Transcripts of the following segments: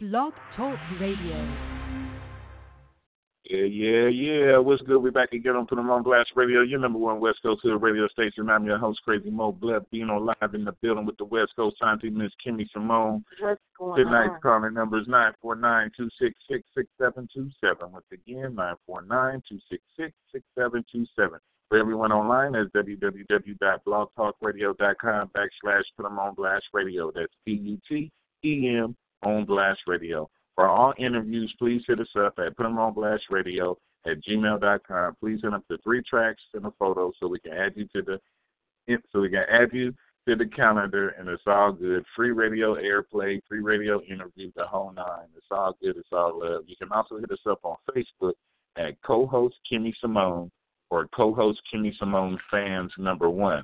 Blog Talk Radio. Yeah, yeah, yeah. What's good? We're back again on Put 'em on Blast Radio, your number one West Coast Hood radio station. I'm your host, Crazy Mo Blood, Bino live in the building with the West Coast scientist, Miss Kimmy Simone. What's going Tonight's on? calling number is nine four nine two six six six seven two seven. Once again, nine four nine two six six six seven two seven. For everyone online, that's www.blogtalkradio.com backslash Put 'em on Blast Radio. That's P U T E M on Blast Radio. For all interviews, please hit us up at Put 'em on Blast Radio at gmail.com. Please send up the three tracks and a photo so we can add you to the so we can add you to the calendar and it's all good. Free radio airplay, free radio interview, the whole nine. It's all good, it's all love. You can also hit us up on Facebook at co-host Kimmy Simone or co-host Kimmy Simone fans number one.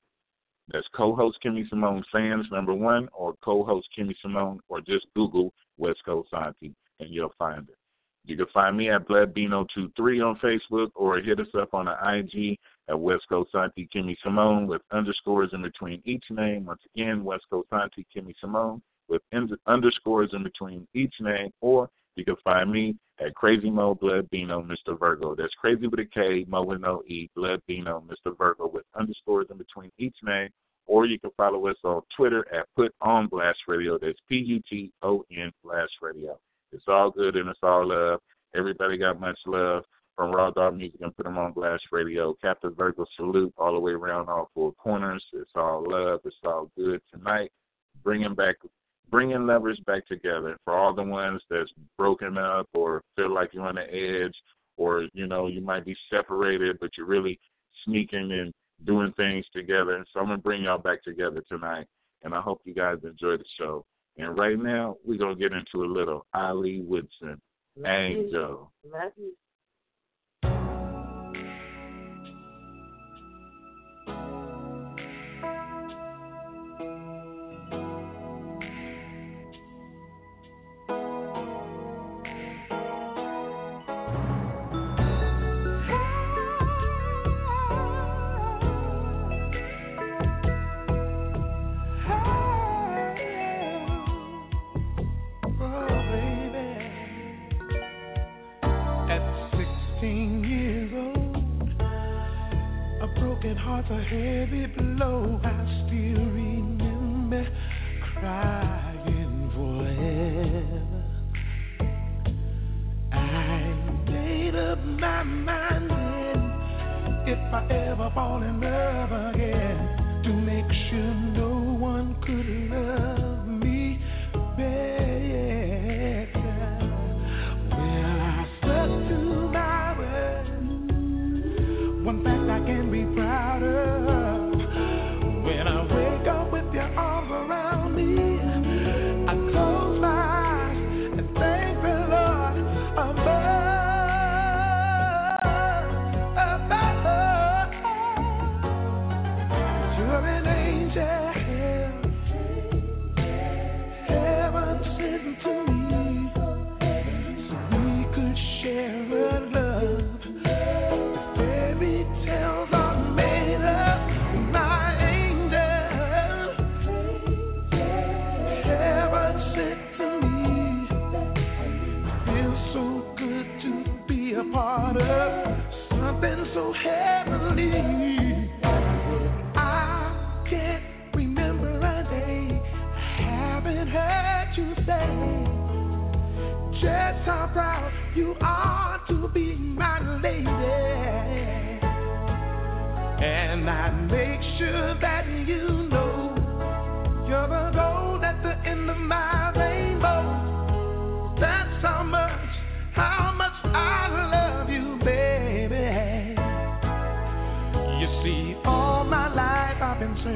That's co-host Kimmy Simone fans number one or co-host Kimmy Simone or just Google West Coast Auntie and you'll find it. You can find me at BloodBino23 on Facebook or hit us up on the IG at West Coast Auntie Kimmy Simone with underscores in between each name. Once again, West Coast Auntie Kimmy Simone with underscores in between each name. Or you can find me at Crazy Mo Blood Bino Mr. Virgo. That's crazy with a K, Mo with no E, Blood Bino Mr. Virgo with underscores in between each name. Or you can follow us on Twitter at Put On Blast Radio. That's P U T O N Blast Radio. It's all good and it's all love. Everybody got much love from Raw Dog Music and Put 'em on Blast Radio. Captain Virgo salute all the way around all four corners. It's all love. It's all good tonight. Bringing back, bringing lovers back together. For all the ones that's broken up or feel like you're on the edge, or you know you might be separated, but you're really sneaking and doing things together. So I'm gonna bring y'all back together tonight, and I hope you guys enjoy the show. And right now we're gonna get into a little Ali Woodson, Angel. Love you.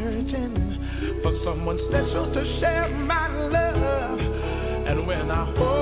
Searching for someone special to share my love. And when I hold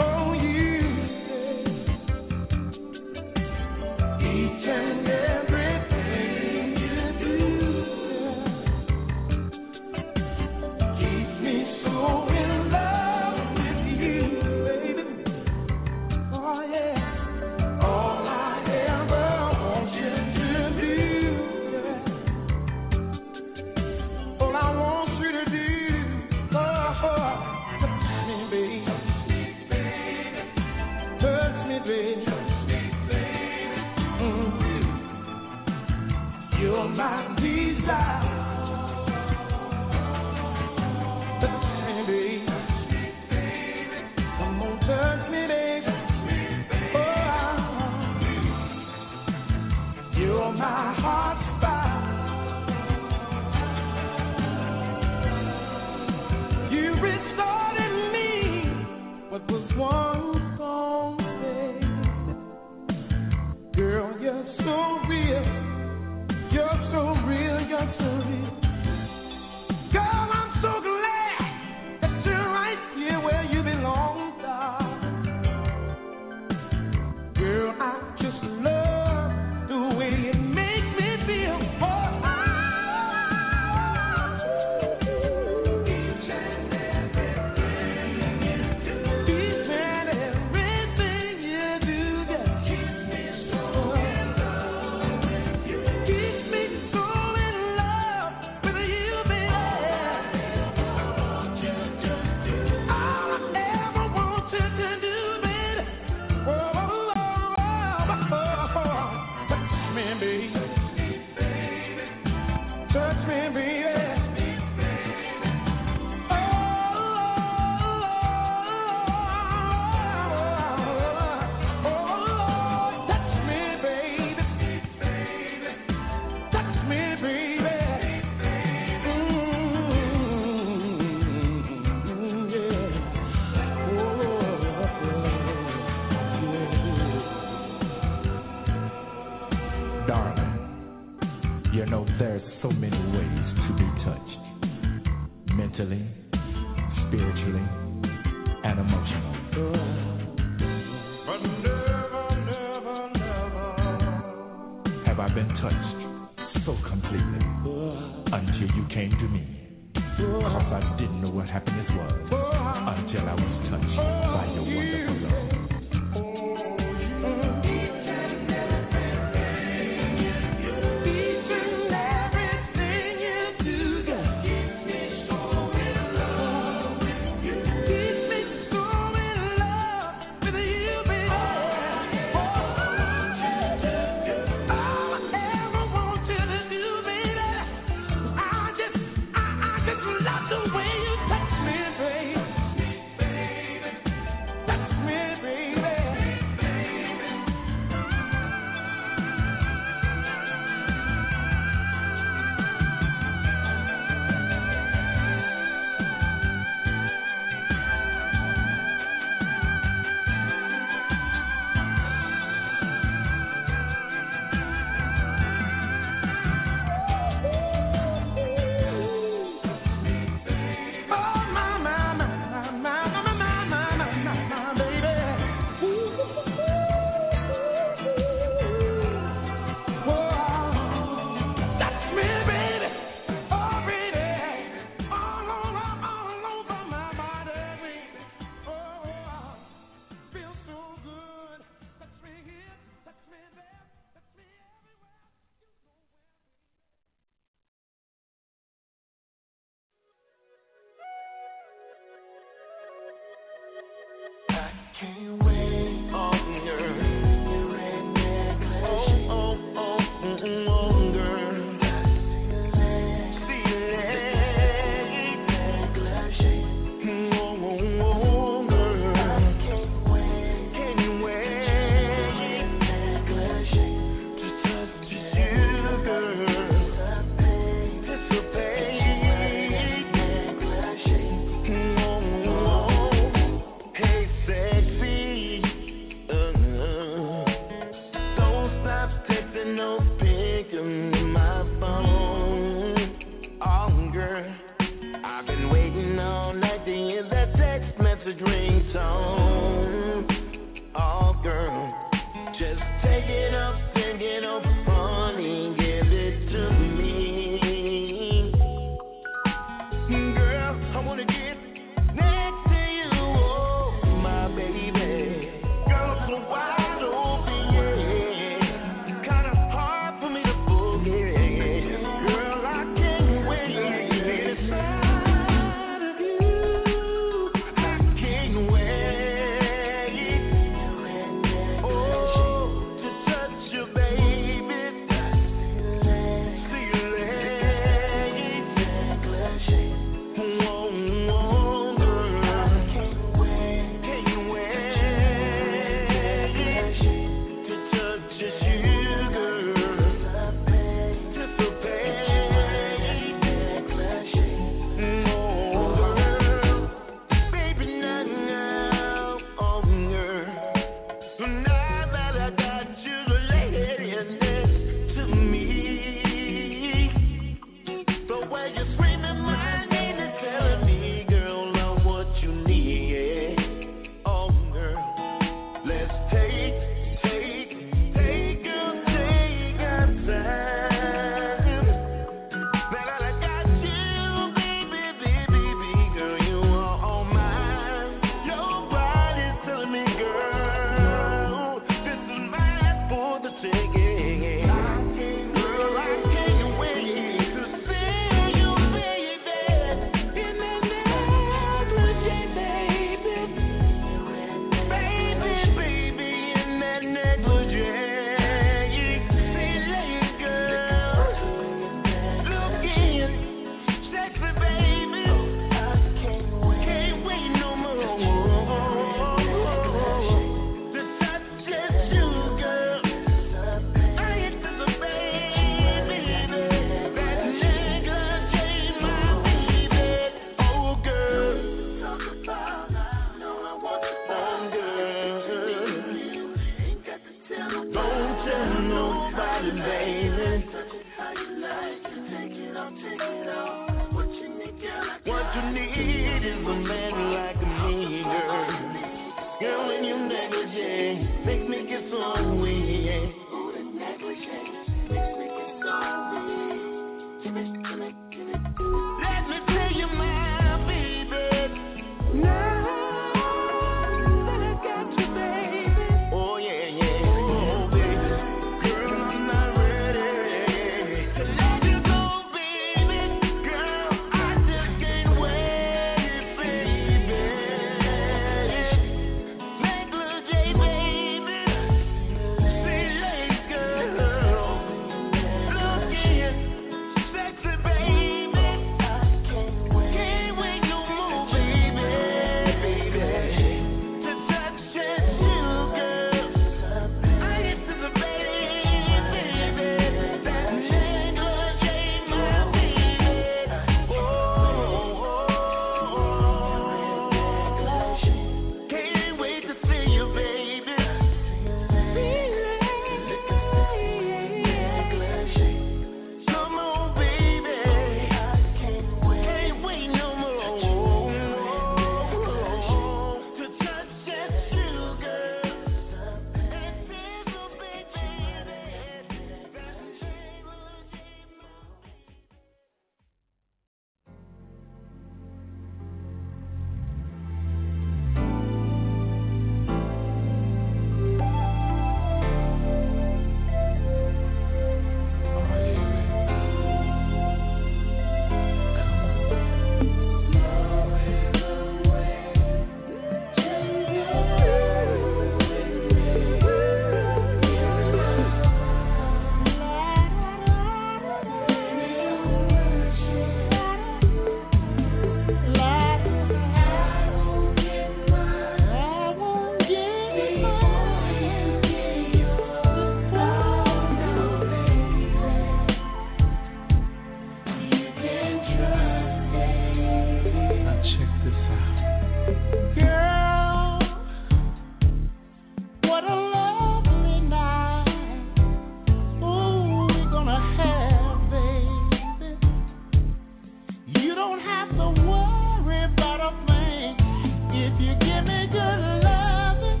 you give me good loving,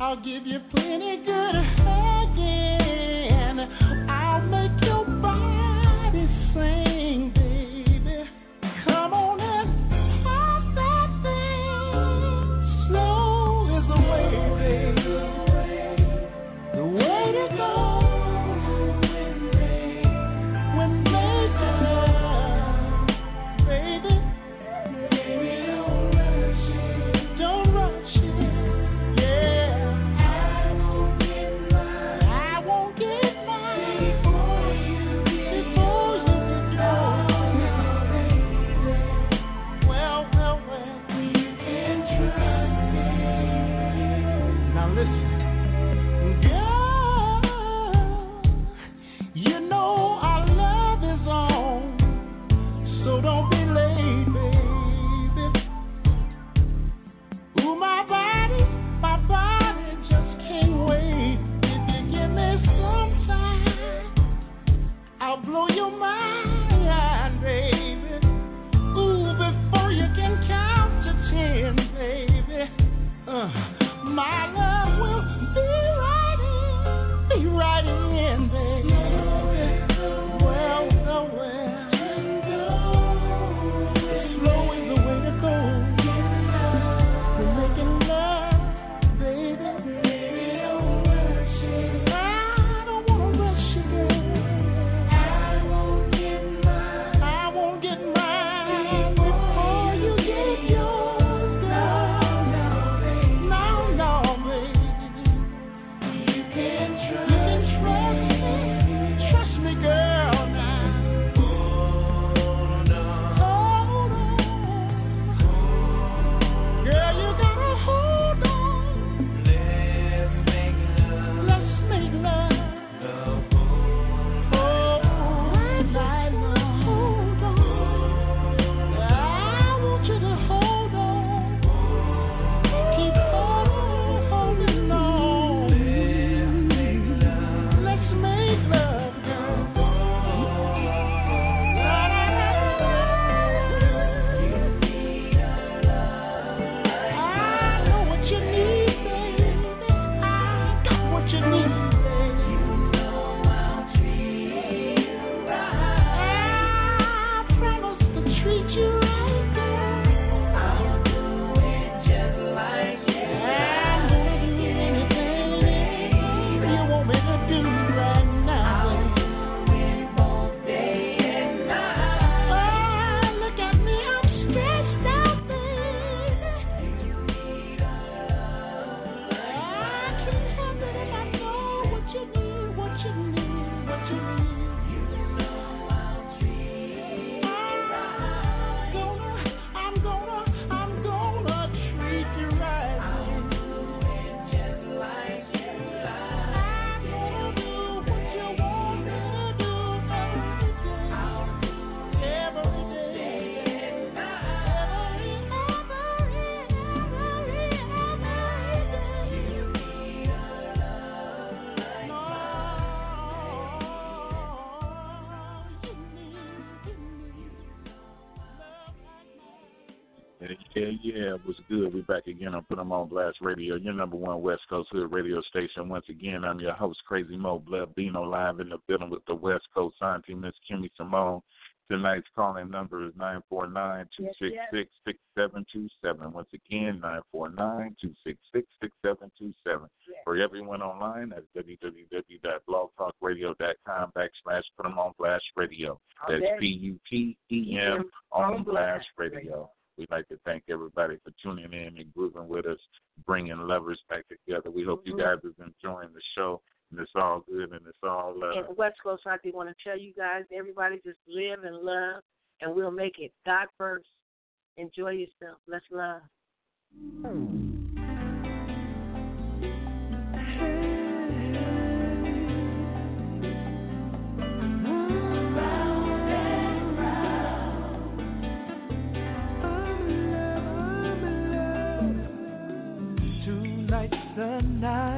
I'll give you plenty good hugging. We're back again on Put Them On Blast Radio, your number one West Coast Hood radio station. Once again, I'm your host, Crazy Mo Blood Bino, live in the building with the West Coast auntie, Miss Kimmy Simone. Tonight's calling number is nine four nine two six six six seven two seven. Once again, nine four nine two six six six seven two seven. For everyone online, that's www.blogtalkradio.com backslash Put Them On Blast Radio. That's P U T E M on Blast Radio. We'd like to thank everybody for tuning in and grooving with us, bringing lovers back together. We hope mm-hmm. you guys are enjoying the show. And it's all good and it's all love. And West Coast I want to tell you guys, everybody just live and love, and we'll make it. God first. Enjoy yourself. Let's love. The night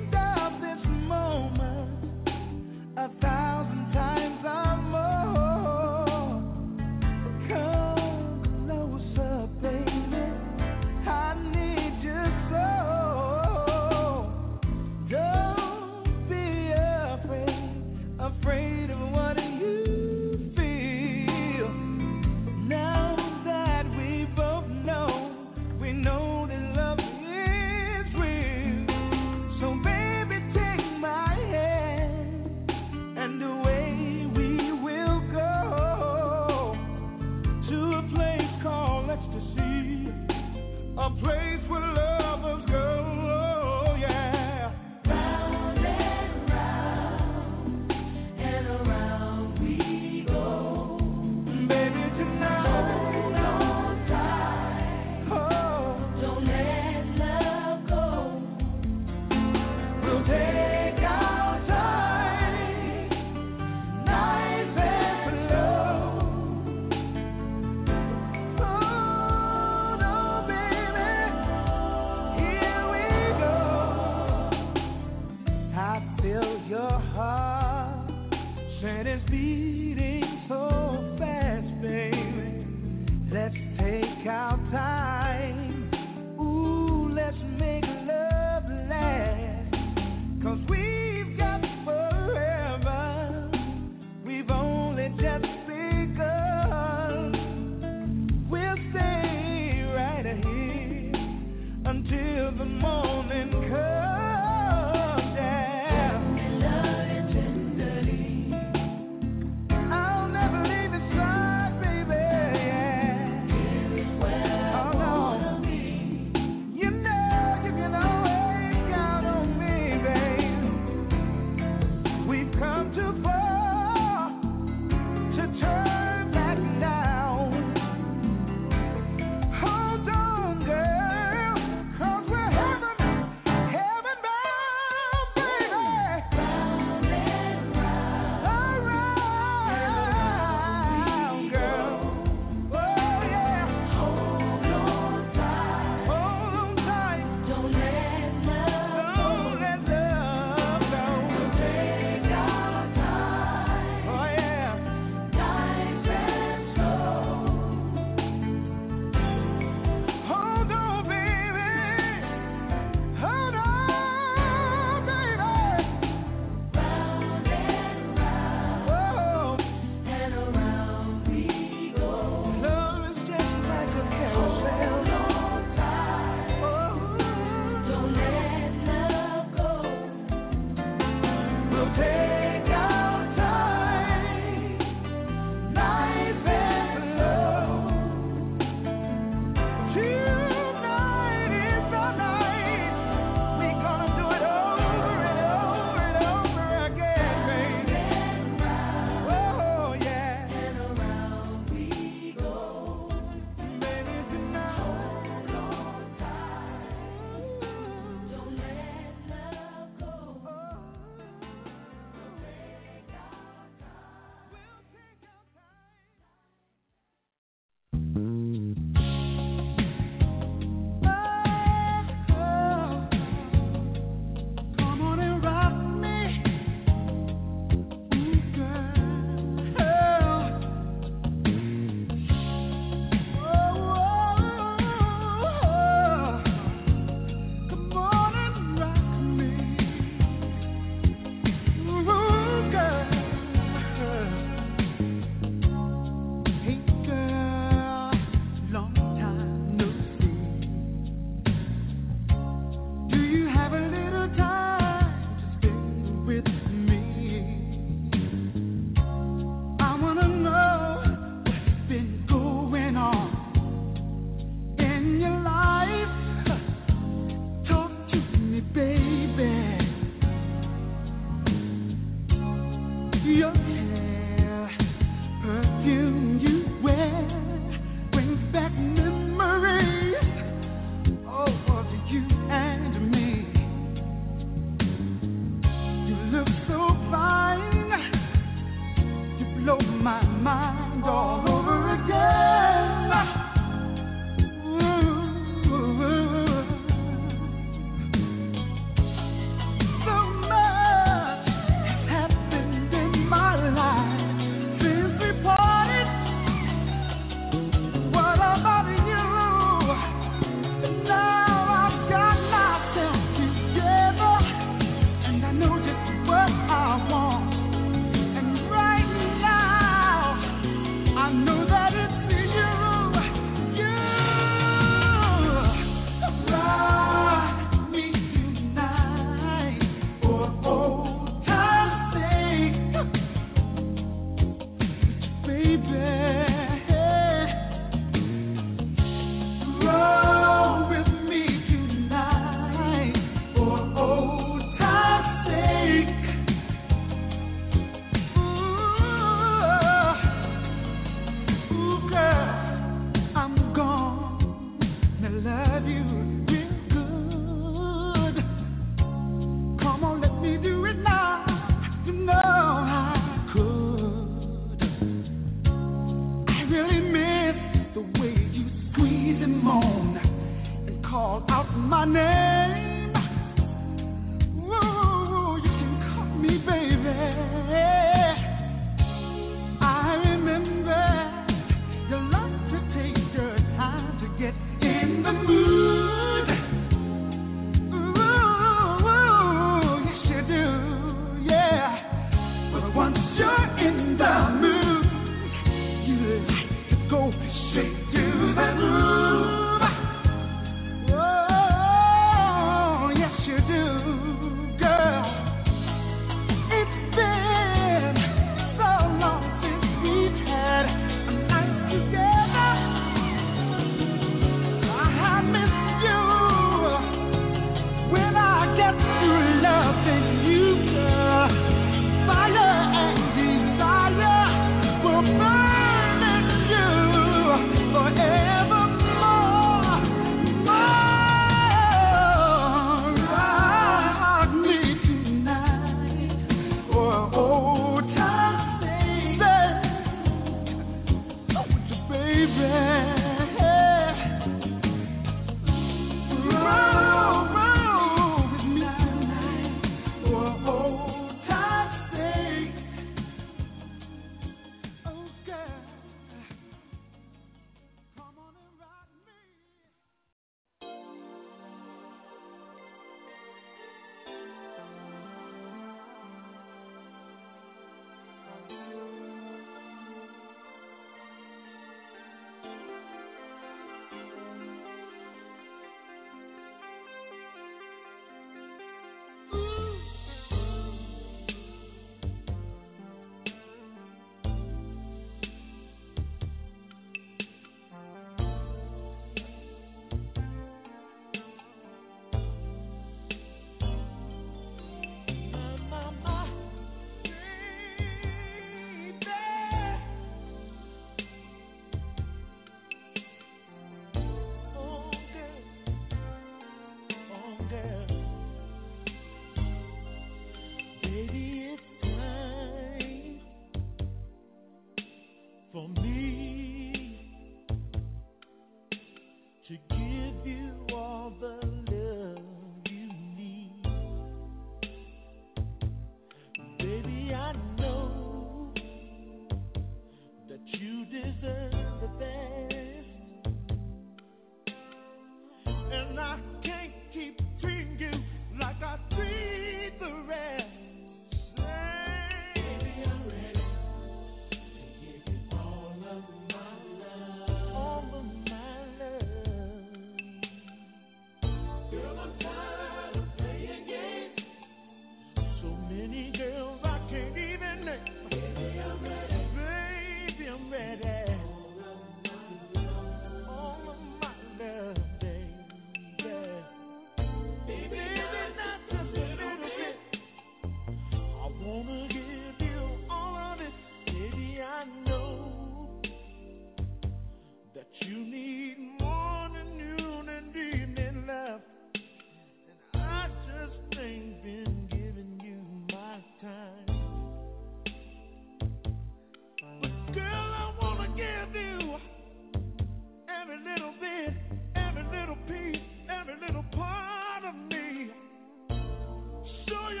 Oh,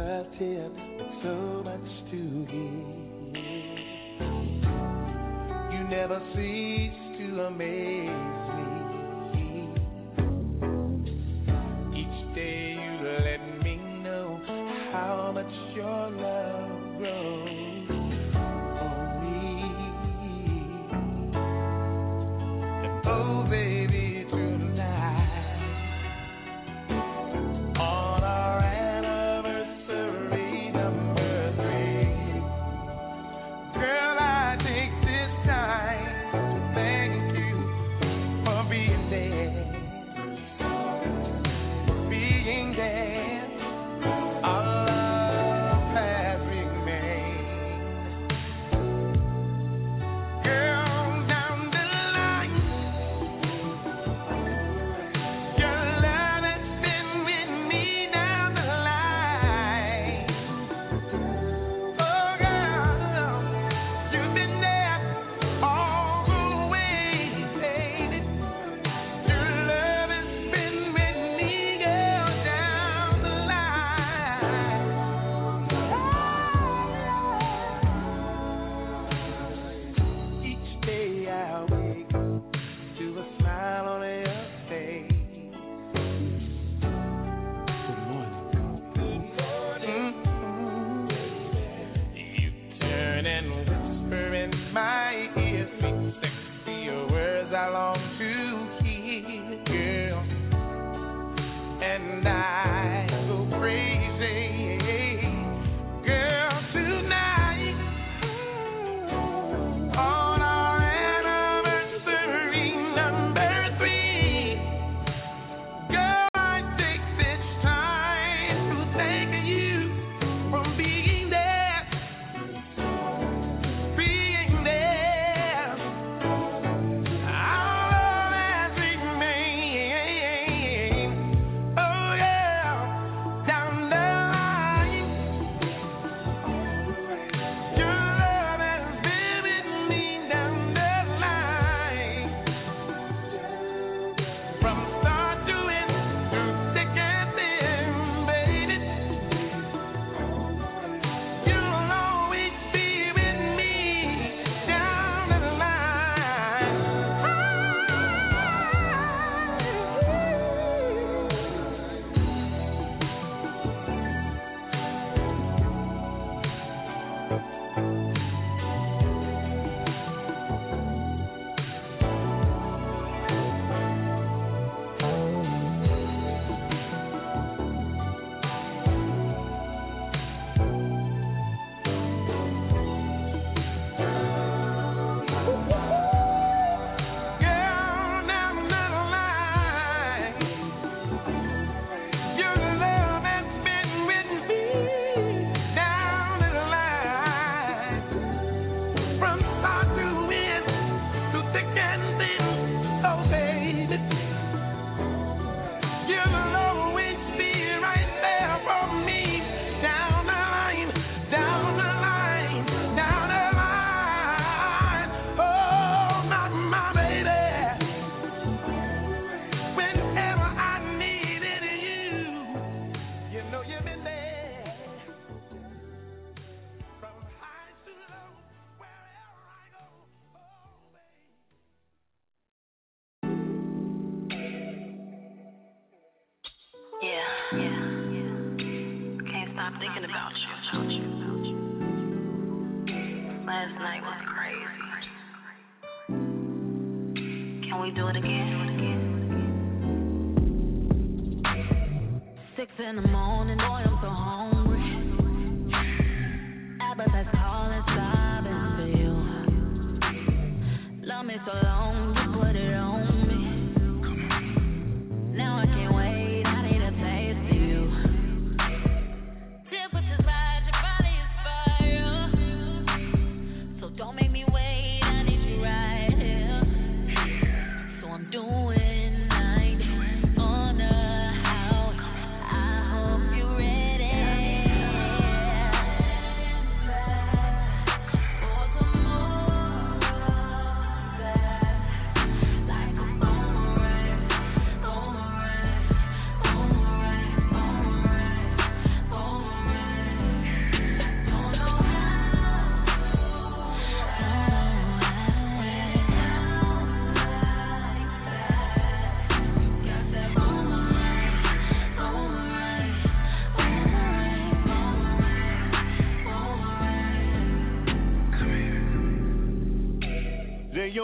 first here so much to give. You never cease to amaze me. Each day you let me know how much your love.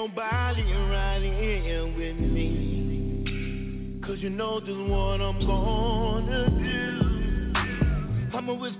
nobody right here with me. Cause you know just what I'm gonna do. I'ma wish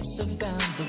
lips have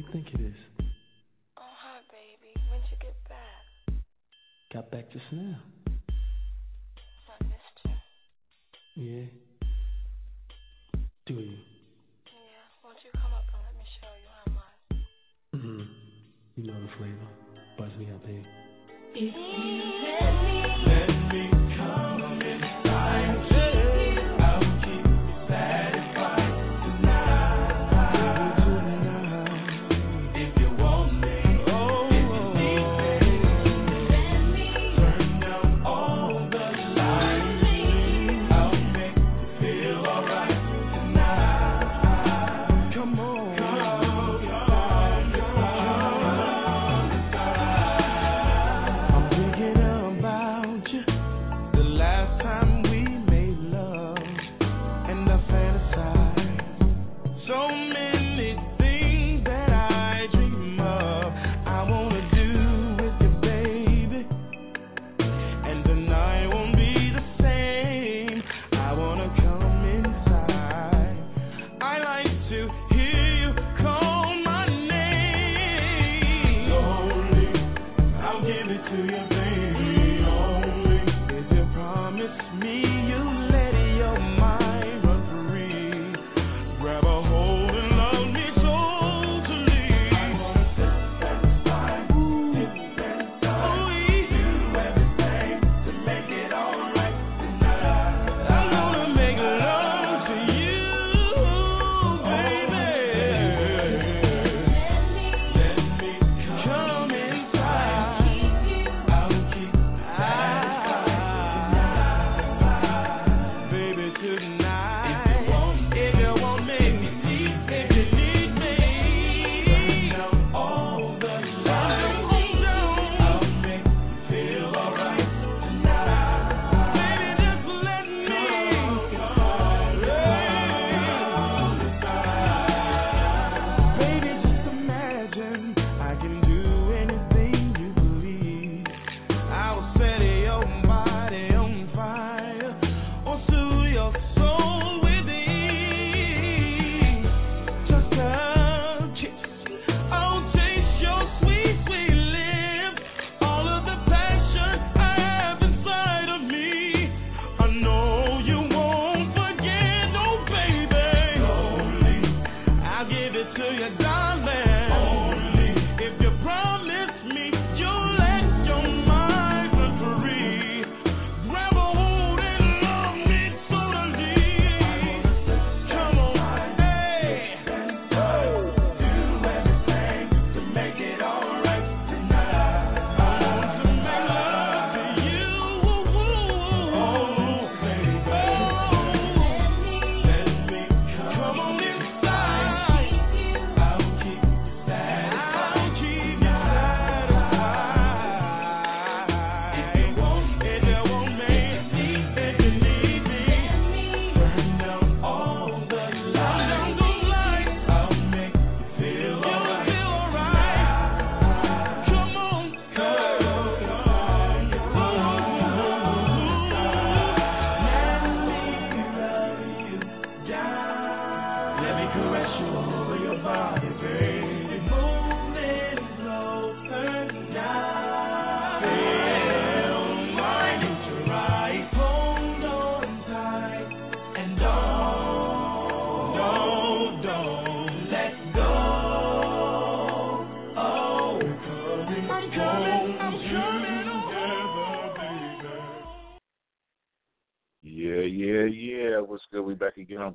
you think it is? Oh, hi, baby. When'd you get back? Got back just now. I missed you. Yeah. Do you? Yeah. Won't you come up and let me show you how much? Mm-hmm. You know the flavor. Buzz me up, baby.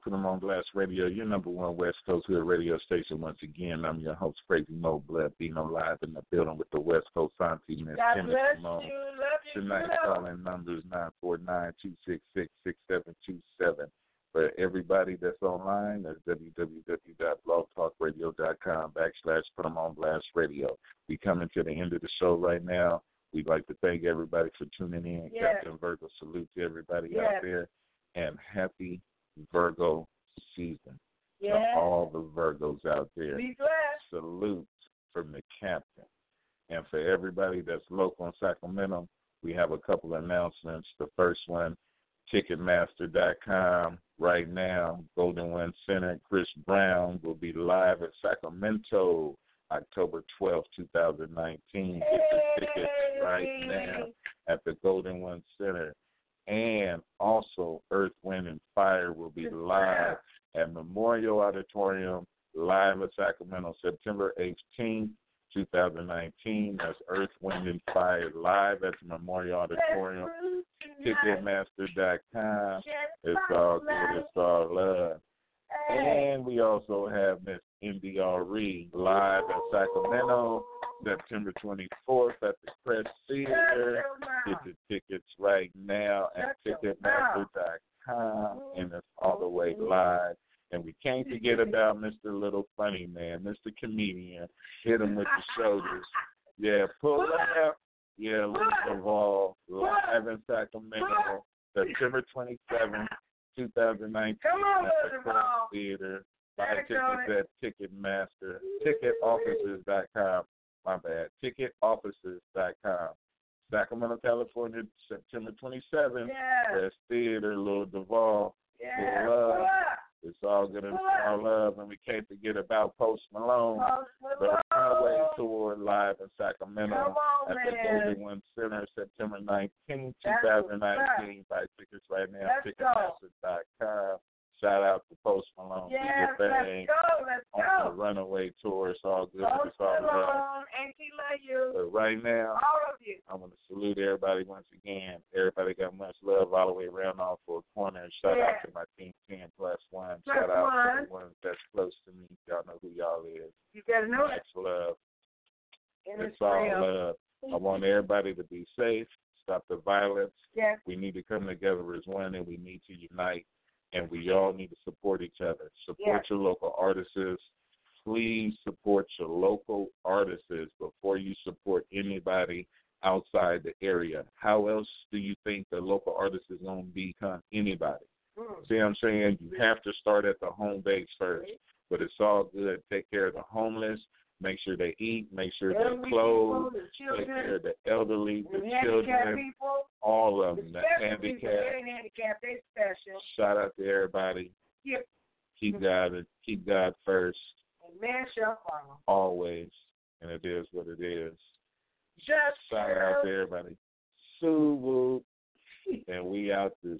to on Long Blast Radio, your number one West Coast Hood radio station. Once again, I'm your host, Crazy Mo Blood, being live in the building with the West Coast Santi Miss Timothy Malone. You. Tonight, calling numbers 949-266-6727. For everybody that's online, that's www.blogtalkradio.com backslash put them on blast radio. We coming to the end of the show right now. We'd like to thank everybody for tuning in. Yes. Captain Virgo, salute to everybody yes. out there. And happy Virgo season. Yeah. To all the Virgos out there. Be blessed. Salute from the captain. And for everybody that's local in Sacramento, we have a couple announcements. The first one, Ticketmaster.com. Right now, Golden One Center, Chris Brown will be live at Sacramento October 12, 2019. Get your tickets right now at the Golden One Center. And also, Earth, Wind, and Fire will be live at Memorial Auditorium, live at Sacramento, September 18th, 2019. That's Earth, Wind, and Fire live at the Memorial Auditorium. Ticketmaster.com. It's all good. It's all love. And we also have Miss NDRE live at Sacramento, September 24th at the Crest Theater. Get the tickets right now at Ticketmaster.com, and it's all the way live. And we can't forget about Mr. Little Funny Man, Mr. Comedian. Hit him with the shoulders. Yeah, pull up. Yeah, Lil Duval, live in Sacramento, September 27th, 2019 at the Crest Theater. Buy tickets at Ticketmaster, ticketoffices.com. My bad, ticketoffices.com. Sacramento, California, September 27th. Crest Theater, Lil Duval. Yeah. Up. It's all good and it's all love, and we can't forget about Post Malone. Post Malone. The Runaway Tour live in Sacramento at the Golden One Center, September 19, 2019. Buy tickets right now. Ticketmaster.com. Shout out to Post Malone. Yes, let's go, let's on the go. Runaway Tour. It's all good. Post It's all love. Malone, Auntie love you. But right now, All of you. I want to salute everybody once again. Everybody got much love all the way around all four corners. Shout Yeah. out to my team 10 plus one. Plus Shout out to the ones that's close to me. Y'all know who y'all is. You gotta know it. Much love. And It's it's all love. I want everybody to be safe, stop the violence. Yes. We need to come together as one and we need to unite and we all need to support each other. Support Yes. your local artists. Please support your local artists before you support anybody outside the area. How else do you think the local artist is going to become anybody? Mm. See what I'm saying? You have to start at the home base first. But it's all good. Take care of the homeless. Make sure they eat. Make sure they're clothed. the Take care of the elderly, the the children, people, all of them. The handicapped. handicapped, they special. Shout out to everybody. Yep. Keep God, keep God first, And man shall follow. always, and it is what it is. Just Shout out to everybody. Subu, and we out this.